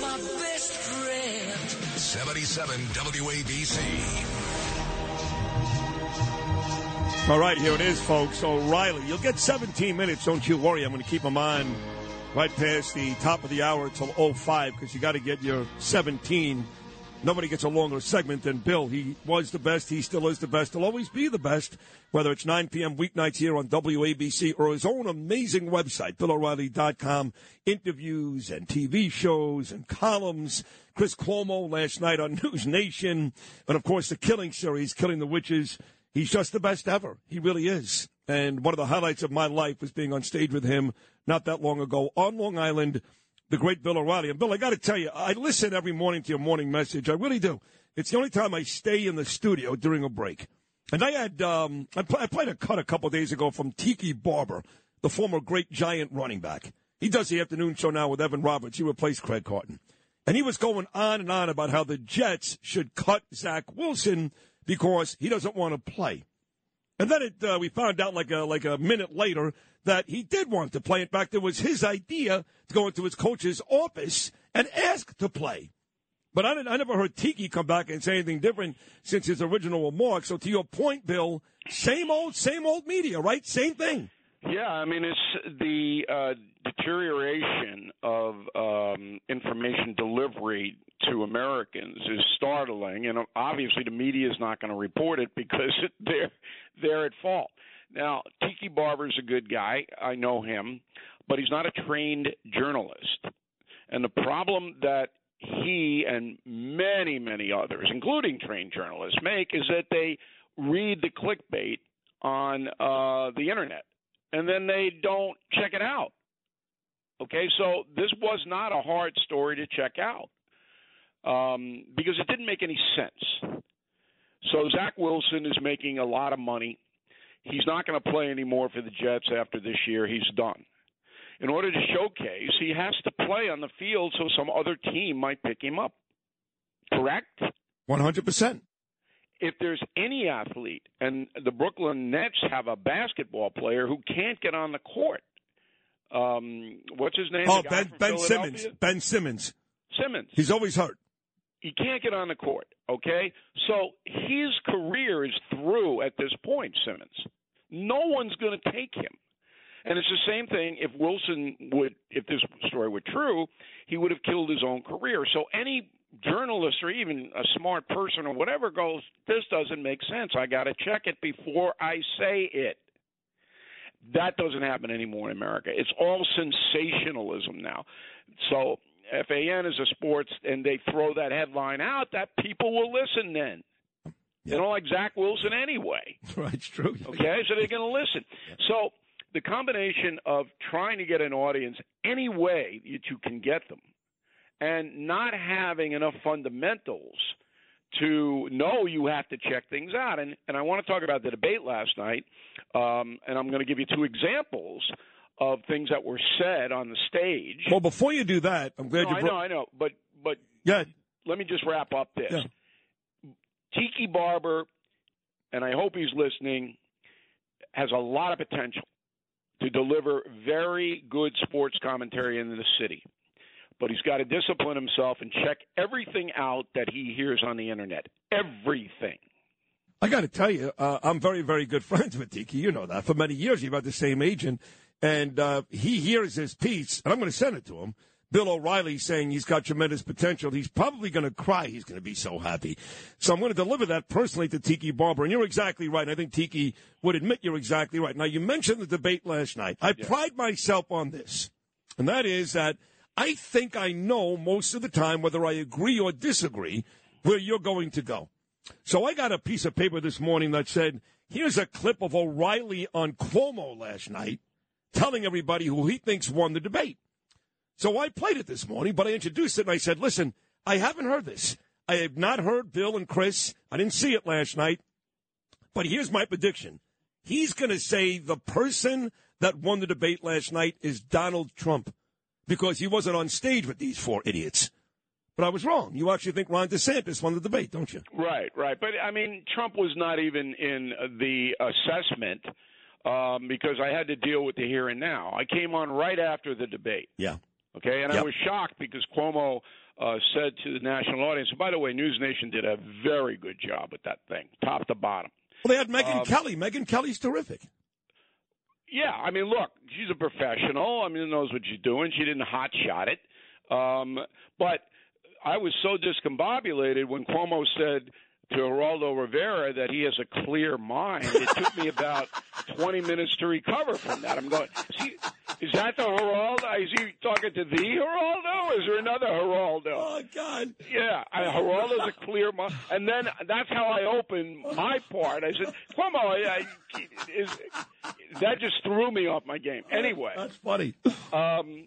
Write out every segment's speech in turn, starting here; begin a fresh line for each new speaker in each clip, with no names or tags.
my best friend.
77 WABC.
All right, here it is, folks. O'Reilly. You'll get 17 minutes, don't you worry. I'm going to keep them on right past the top of the hour until 05 because you got to get your 17. Nobody gets a longer segment than Bill. He was the best. He still is the best. He'll always be the best, whether it's 9 p.m. weeknights here on WABC or his own amazing website, BillO'Reilly.com. Interviews and TV shows and columns. Chris Cuomo last night on News Nation. And, of course, the Killing series, Killing the Witches. He's just the best ever. He really is. And one of the highlights of my life was being on stage with him not that long ago on Long Island, the great Bill O'Reilly. And Bill, I got to tell you, I listen every morning to your morning message. I really do. It's the only time I stay in the studio during a break. And I had um, I, I played a cut a couple days ago from Tiki Barber, the former great giant running back. He does the afternoon show now with Evan Roberts. He replaced Craig Carton. And he was going on and on about how the Jets should cut Zach Wilson because he doesn't want to play. And then it, uh, we found out like a, like a minute later that he did want to play. In fact, it was his idea to go into his coach's office and ask to play. But I, I never heard Tiki come back and say anything different since his original remark. So to your point, Bill, same old, same old media, right? Same thing.
Yeah, I mean it's the uh, deterioration of um, information delivery to Americans is startling, and obviously the media is not going to report it because they're they're at fault. Now, Tiki Barber's a good guy. I know him, but he's not a trained journalist. And the problem that he and many, many others, including trained journalists, make is that they read the clickbait on uh, the internet and then they don't check it out. Okay, so this was not a hard story to check out um, because it didn't make any sense. So Zach Wilson is making a lot of money. He's not going to play anymore for the Jets after this year. He's done. In order to showcase, he has to play on the field so some other team might pick him up. Correct?
100%.
If there's any athlete, and the Brooklyn Nets have a basketball player who can't get on the court, um, what's his name?
Oh, Ben, ben Simmons. Ben Simmons.
Simmons.
He's always hurt.
He can't get on the court, okay? So his career is through at this point, Simmons. No one's going to take him. And it's the same thing if Wilson would, if this story were true, he would have killed his own career. So any journalist or even a smart person or whatever goes, this doesn't make sense. I got to check it before I say it. That doesn't happen anymore in America. It's all sensationalism now. So FAN is a sports, and they throw that headline out, that people will listen then. You know, like Zach Wilson anyway.
Right, it's true.
Okay, so they're going to listen. So the combination of trying to get an audience any way that you can get them and not having enough fundamentals to know you have to check things out. And, and I want to talk about the debate last night, um, and I'm going to give you two examples of things that were said on the stage.
Well, before you do that, I'm glad
no,
you
I
brought.
know, I know, but but
Yeah.
let me just wrap up this.
Yeah.
Tiki Barber, and I hope he's listening, has a lot of potential to deliver very good sports commentary in the city. But he's got to discipline himself and check everything out that he hears on the internet. Everything.
I got to tell you, uh, I'm very, very good friends with Tiki. You know that. For many years, you've had the same agent. And uh, he hears his piece, and I'm going to send it to him. Bill O'Reilly saying he's got tremendous potential. He's probably going to cry. He's going to be so happy. So I'm going to deliver that personally to Tiki Barber. And you're exactly right. I think Tiki would admit you're exactly right. Now, you mentioned the debate last night. I pride myself on this, and that is that I think I know most of the time whether I agree or disagree where you're going to go. So I got a piece of paper this morning that said, here's a clip of O'Reilly on Cuomo last night telling everybody who he thinks won the debate. So I played it this morning, but I introduced it and I said, listen, I haven't heard this. I have not heard Bill and Chris. I didn't see it last night. But here's my prediction. He's going to say the person that won the debate last night is Donald Trump because he wasn't on stage with these four idiots. But I was wrong. You actually think Ron DeSantis won the debate, don't you?
Right, right. But I mean, Trump was not even in the assessment um, because I had to deal with the here and now. I came on right after the debate.
Yeah.
Okay, and I was shocked because Cuomo uh, said to the national audience. By the way, News Nation did a very good job with that thing, top to bottom.
Well, they had Megyn
Um,
Kelly. Megyn Kelly's terrific.
Yeah, I mean, look, she's a professional. I mean, knows what she's doing. She didn't hot shot it. Um, but I was so discombobulated when Cuomo said to Geraldo Rivera that he has a clear mind. It took me about 20 minutes to recover from that. I'm going, is, he, is that the Geraldo? Is he talking to the Geraldo? Is there another Geraldo?
Oh God!
Yeah, I, Geraldo's a clear mind. And then that's how I opened my part. I said, Cuomo, I, I, is, that just threw me off my game. Anyway,
That's funny.
um,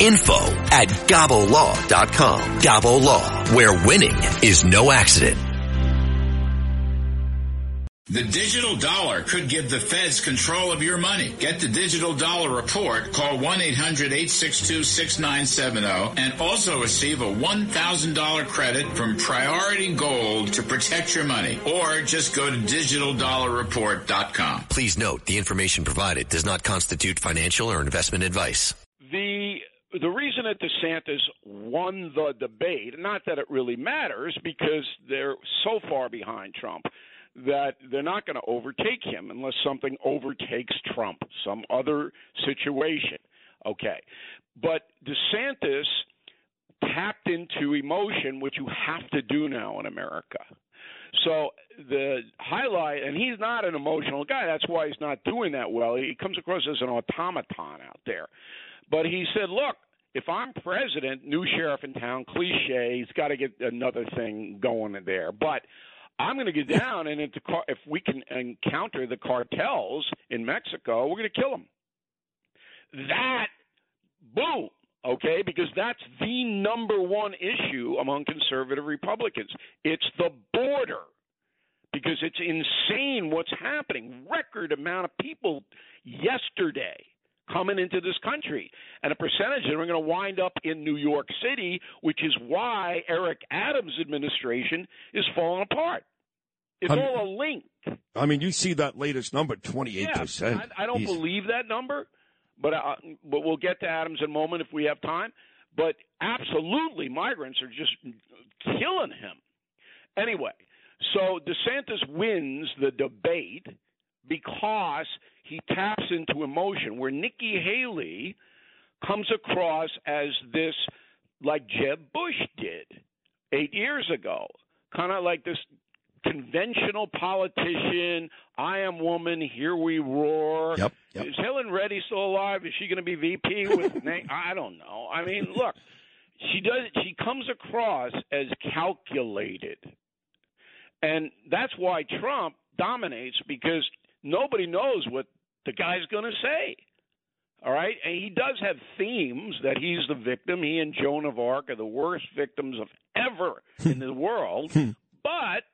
info at gabolaw.com. Gabo Law, where winning is no accident.
The digital dollar could give the feds control of your money. Get the digital dollar report. Call 1-800-862-6970 and also receive a $1,000 credit from Priority Gold to protect your money. Or just go to digitaldollarreport.com.
Please note the information provided does not constitute financial or investment advice.
the the reason that DeSantis won the debate, not that it really matters, because they're so far behind Trump that they're not going to overtake him unless something overtakes Trump, some other situation. Okay. But DeSantis tapped into emotion, which you have to do now in America. So the highlight, and he's not an emotional guy. That's why he's not doing that well. He comes across as an automaton out there. But he said, look, if I'm president, new sheriff in town, cliche, he's got to get another thing going in there. But I'm going to get down, and if, the car, if we can encounter the cartels in Mexico, we're going to kill them. That, boom, okay, because that's the number one issue among conservative Republicans. It's the border because it's insane what's happening. Record amount of people yesterday coming into this country, and a percentage of them are going to wind up in New York City, which is why Eric Adams' administration is falling apart. It's
I'm-
all a link.
I mean, you see that latest number, twenty-eight
Yeah,
percent.
I, I don't believe that number, but uh, but we'll get to Adams in a moment if we have time. But absolutely, migrants are just killing him. Anyway, so DeSantis wins the debate because he taps into emotion, where Nikki Haley comes across as this, like Jeb Bush did eight years ago, kind of like this conventional politician. I am woman. Here we roar.
Yep, yep.
Is Helen Reddy still alive? Is she going to be VP with? Na- I don't know. I mean, look, she does. She comes across as calculated, and that's why Trump dominates because nobody knows what the guy's going to say. All right, and he does have themes that he's the victim. He and Joan of Arc are the worst victims of ever in the world. Hmm. But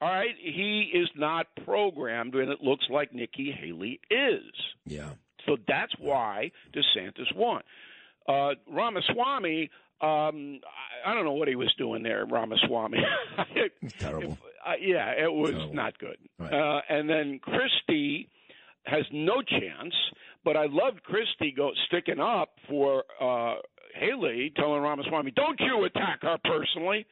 all right, he is not programmed, and it looks like Nikki Haley is.
Yeah.
So that's why DeSantis won. Uh, Ramaswamy, um, I, I don't know what he was doing there, Ramaswamy.
Terrible.
If- uh, yeah, it was
Terrible.
not good.
Right.
Uh, and then Christie has no chance, but I loved Christie go sticking up for uh, Haley, telling Ramaswamy, "Don't you attack her personally."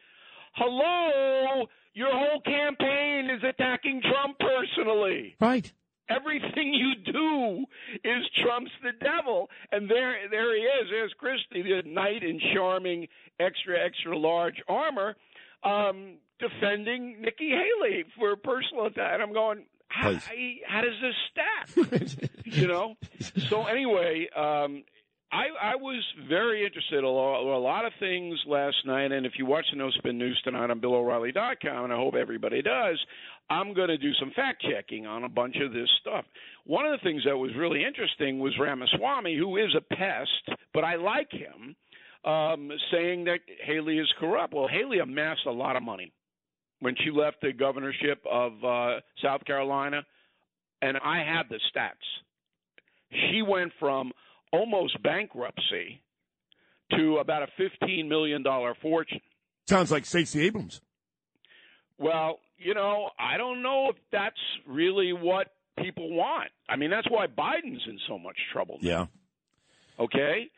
Hello, your whole campaign is attacking Trump personally
Right.
everything you do is Trump's the devil. And there there he is. There's Christie, the knight in charming extra extra large armor, um, defending Nikki Haley for personal attack. And I'm going, how, how does this stack? you know. So anyway, um, I, I was very interested. Lot, a lot of things last night, and if you watch the No Spin News tonight on BillO'Reilly.com, and I hope everybody does, I'm going to do some fact checking on a bunch of this stuff. One of the things that was really interesting was Ramaswamy, who is a pest, but I like him, um, saying that Haley is corrupt. Well, Haley amassed a lot of money when she left the governorship of uh, South Carolina, and I have the stats. She went from almost bankruptcy to about a $15 million fortune.
Sounds like Stacey Abrams.
Well, you know, I don't know if that's really what people want. I mean, that's why Biden's in so much trouble. Now,
Yeah.
Okay?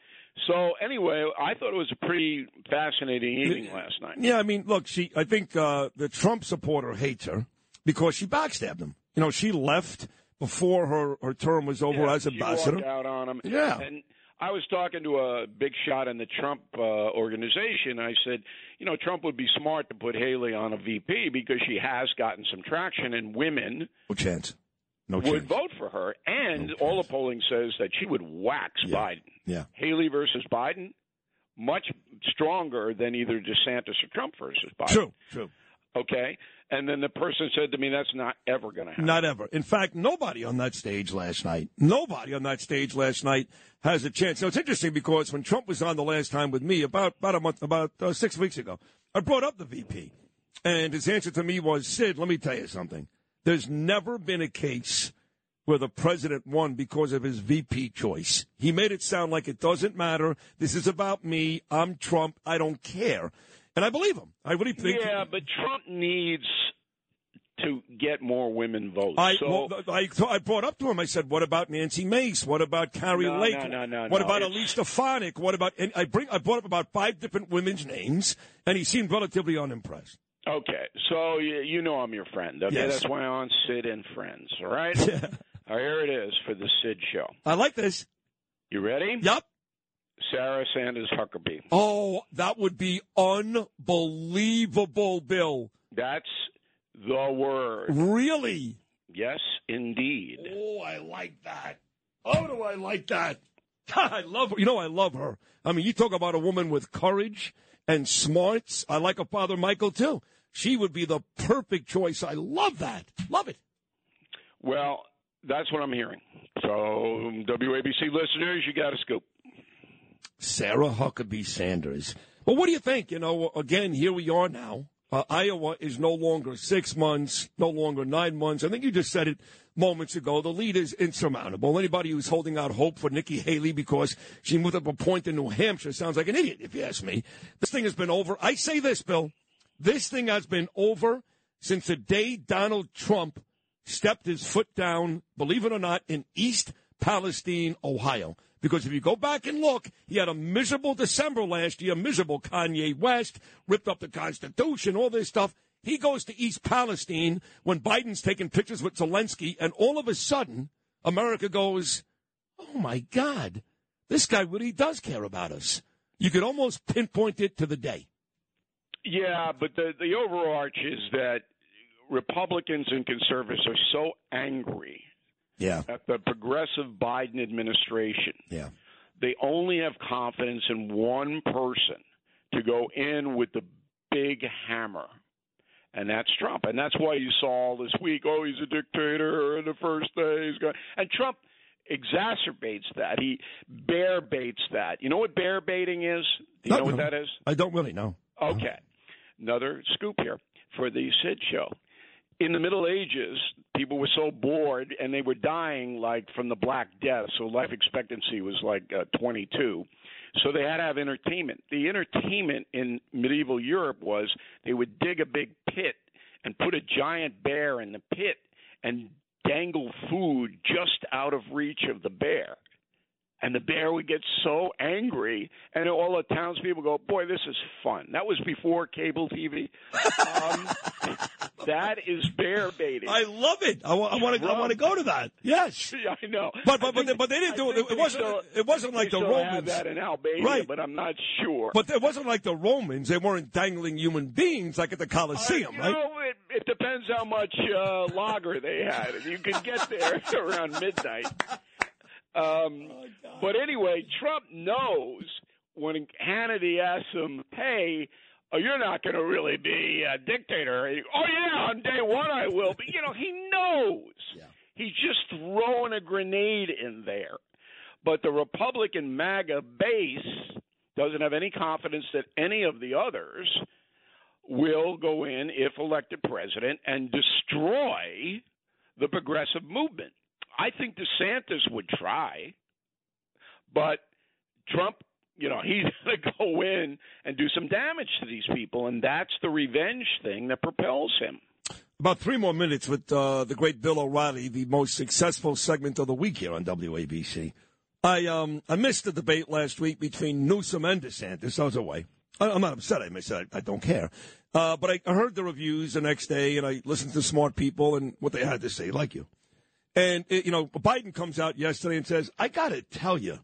So, anyway, I thought it was a pretty fascinating evening last night.
Yeah, I mean, look, she. I think uh, the Trump supporter hates her because she backstabbed him. You know, she left before her, her term was over
Yeah,
as ambassador.
out on him.
Yeah.
And I was talking to a big shot in the Trump uh, organization. I said, you know, Trump would be smart to put Haley on a VP because she has gotten some traction, and women
No chance. No
would
chance.
vote for her. And all the polling says that she would wax
Yeah.
Biden.
Yeah.
Haley versus Biden, much stronger than either DeSantis or Trump versus Biden.
True. True.
Okay. And then the person said to me, "That's not ever going to happen."
Not ever. In fact, nobody on that stage last night, nobody on that stage last night has a chance. Now, it's interesting because when Trump was on the last time with me, about, about a month, about uh, six weeks ago, I brought up the VP. And his answer to me was, Sid, let me tell you something. There's never been a case where the president won because of his VP choice. He made it sound like it doesn't matter. This is about me. I'm Trump. I don't care. And I believe him. I really think.
Yeah, but Trump needs to get more women votes.
I,
so,
well, I, I brought up to him. I said, "What about Nancy Mace? What about Kari
No,
Lake?
no, no, no,
what about Elise Stefanik? What about?" And I bring. I brought up about five different women's names, and he seemed relatively unimpressed.
okay, so you, you know I'm your friend. Okay,
Yes.
that's why I'm on Sid and Friends. All right.
Yeah.
All right, here it is for the Sid show.
I like this.
You ready?
Yep.
Sarah Sanders Huckabee.
Oh, that would be unbelievable, Bill.
That's the word.
Really?
Yes, indeed.
Oh, I like that. Oh, do I like that? I love her. You know, I love her. I mean, you talk about a woman with courage and smarts. I like her father, Michael, too. She would be the perfect choice. I love that. Love it.
Well, that's what I'm hearing. So, WABC listeners, you got a scoop.
Sarah Huckabee Sanders. Well, what do you think? You know, again, here we are now. Uh, Iowa is no longer six months, no longer nine months. I think you just said it moments ago. The lead is insurmountable. Anybody who's holding out hope for Nikki Haley because she moved up a point in New Hampshire sounds like an idiot, if you ask me. This thing has been over. I say this, Bill. This thing has been over since the day Donald Trump stepped his foot down, believe it or not, in East Palestine, Ohio. Because if you go back and look, he had a miserable December last year, miserable Kanye West, ripped up the Constitution, all this stuff. He goes to East Palestine when Biden's taking pictures with Zelensky, and all of a sudden, America goes, oh my God, this guy really does care about us. You could almost pinpoint it to the day.
Yeah, but the the overarch is that Republicans and conservatives are so angry
Yeah,
at the progressive Biden administration.
yeah.
They only have confidence in one person to go in with the big hammer. And that's Trump. And that's why you saw all this week, oh, he's a dictator, and the first day he's going and Trump exacerbates that. He bear baits that. You know what bear baiting is? Do you
No,
know what that is?
I don't really know.
Okay. Another scoop here for the Sid show. In the Middle Ages, people were so bored and they were dying like from the Black Death, so life expectancy was like uh, 22. So they had to have entertainment. The entertainment in medieval Europe was they would dig a big pit and put a giant bear in the pit and dangle food just out of reach of the bear and the bear would get so angry, and all the townspeople go, "Boy, this is fun." That was before cable TV. Um, that is bear baiting.
I love it. I want to. I want to go to that. Yes.
Yeah, I know,
But- but-
I
but they- but they didn't do it. It wasn't-
still-
it wasn't like
they
the Romans.
That in Albania,
Right.
but I'm not sure.
But it wasn't like the Romans. They weren't dangling human beings like at the Colosseum,
you
right?
know, it, it depends how much uh, lager they had. You could get there around midnight. Um, but anyway, Trump knows when Hannity asks him, "Hey, oh, you're not going to really be a dictator." He, oh yeah, on day one I will. But you know, he knows.
Yeah.
He's just throwing a grenade in there. But the Republican MAGA base doesn't have any confidence that any of the others will go in if elected president and destroy the progressive movement. I think DeSantis would try, but Trump, you know, he's going to go in and do some damage to these people, and that's the revenge thing that propels him.
About three more minutes with uh, the great Bill O'Reilly, the most successful segment of the week here on WABC. I um I missed the debate last week between Newsom and DeSantis. I was away. I, I'm not upset. I missed it. I, I don't care. Uh, but I, I heard the reviews the next day, and I listened to smart people and what they had to say, like you. And you know, Biden comes out yesterday and says, "I got to tell you,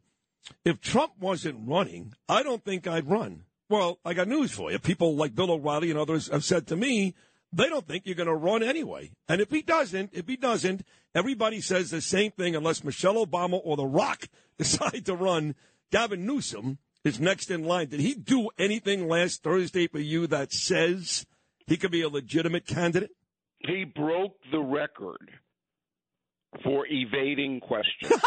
if Trump wasn't running, I don't think I'd run." Well, I got news for you. People like Bill O'Reilly and others have said to me, they don't think you're going to run anyway. And if he doesn't, if he doesn't, everybody says the same thing unless Michelle Obama or The Rock decide to run. Gavin Newsom is next in line. Did he do anything last Thursday for you that says he could be a legitimate candidate?
He broke the record for evading questions.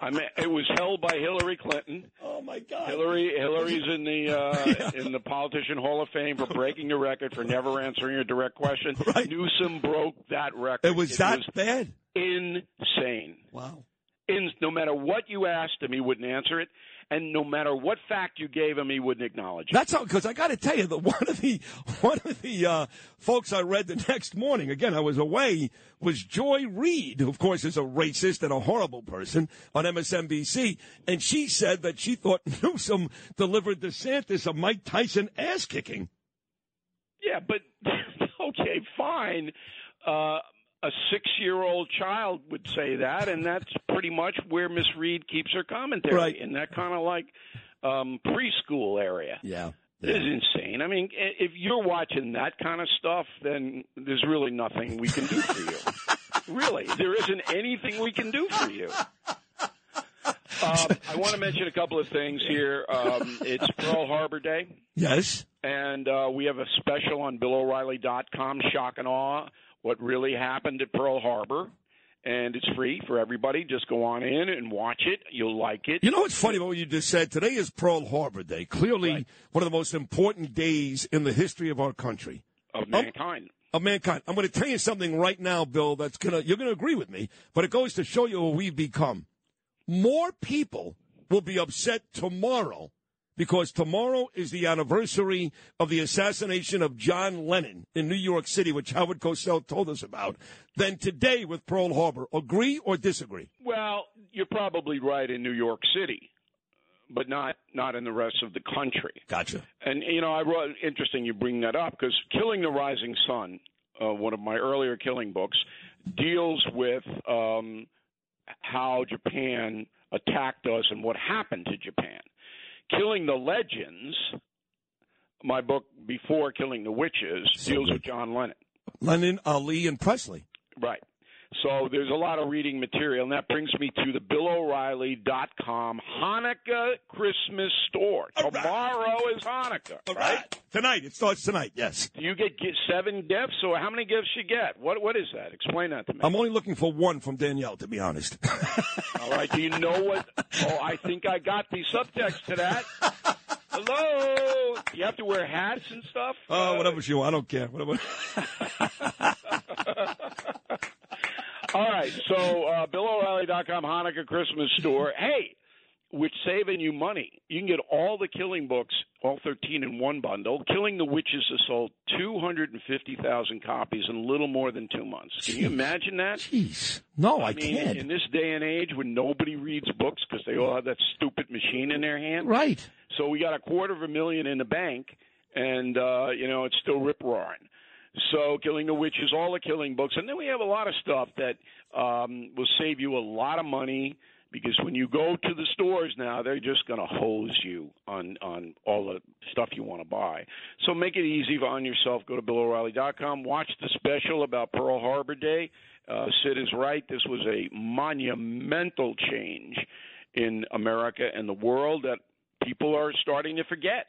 I mean, it was held by Hillary Clinton.
Oh my God!
Hillary, Hillary's in the uh, in the politician Hall of Fame for breaking the record for never answering a direct question.
Right.
Newsom broke that record.
It was that bad.
insane.
Wow.
In, no matter what you asked him, he wouldn't answer it, and no matter what fact you gave him, he wouldn't acknowledge it.
That's how, because I got to tell you that one of the one of the uh, folks I read the next morning, again I was away, was Joy Reid, who of course is a racist and a horrible person on MSNBC, and she said that she thought Newsom delivered DeSantis a Mike Tyson ass kicking.
Yeah, but okay, fine. Uh, a six-year-old child would say that, and that's pretty much where Miss Reid keeps her commentary
Right.
in that kind of like um, preschool area.
Yeah.
This is insane. I mean, if you're watching that kind of stuff, then there's really nothing we can do for you. really, there isn't anything we can do for you. Um, I want to mention a couple of things here. Um, it's Pearl Harbor Day
Yes.
and uh, we have a special on BillO'Reilly.com, shock and awe, what really happened at Pearl Harbor, and it's free for everybody. Just go on in and watch it. You'll like it.
You know what's funny about what you just said? Today is Pearl Harbor Day. Clearly one of the most important days in the history of our country.
of oh, mankind.
of mankind. I'm going to tell you something right now, Bill. That's gonna you're going to agree with me, but it goes to show you what we've become. More people will be upset tomorrow because tomorrow is the anniversary of the assassination of John Lennon in New York City, which Howard Cosell told us about, than today with Pearl Harbor. Agree or disagree?
Well, you're probably right in New York City, but not not in the rest of the country.
Gotcha.
And you know, I wrote. Interesting you bring that up because "Killing the Rising Sun," uh, one of my earlier killing books, deals with um, how Japan attacked us and what happened to Japan. "Killing the Legends," my book before "Killing the Witches," deals with John Lennon.
Lennon, Ali, and Presley.
Right. So there's a lot of reading material, and that brings me to the BillO'Reilly.com Hanukkah Christmas store. Tomorrow is Hanukkah, right?
Tonight. It starts tonight. Yes.
Do you get, get seven gifts, or how many gifts you get? What What is that? Explain that to me.
I'm only looking for one from Danielle, to be honest.
All right. Do you know what? Oh, I think I got the subtext to that. Hello. You have to wear hats and stuff?
Oh,
Uh,
whatever you want. I don't care. Whatever.
All right, so uh, BillO'Reilly.com Hanukkah Christmas store. Hey, which saving you money. You can get all the Killing books, all 13 in one bundle. Killing the Witches has sold 250,000 copies in a little more than two months. Can you imagine that?
Jeez. No, I,
I mean,
can't.
in this day and age when nobody reads books because they all have that stupid machine in their hand.
right.
So we got a quarter of a million in the bank, and uh, you know it's still rip roaring. So Killing the Witches, all the Killing books, and then we have a lot of stuff that um, will save you a lot of money because when you go to the stores now, they're just going to hose you on on all the stuff you want to buy. So make it easy on yourself. Go to BillO'Reilly.com. Watch the special about Pearl Harbor Day. Uh, Sid is right. This was a monumental change in America and the world that people are starting to forget,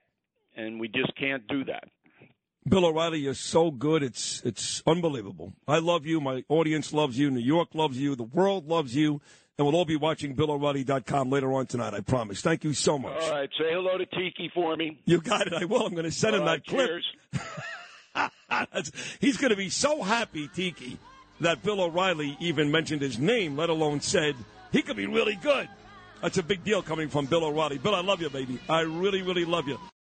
and we just can't do that.
Bill O'Reilly, you're so good. It's it's unbelievable. I love you. My audience loves you. New York loves you. The world loves you. And we'll all be watching BillO'Reilly.com later on tonight, I promise. Thank you so much.
All right. Say hello to Tiki for me.
You got it. I will. I'm going to send
All
him
right,
that clip.
cheers.
He's going to be so happy, Tiki, that Bill O'Reilly even mentioned his name, let alone said he could be really good. That's a big deal coming from Bill O'Reilly. Bill, I love you, baby. I really, really love you.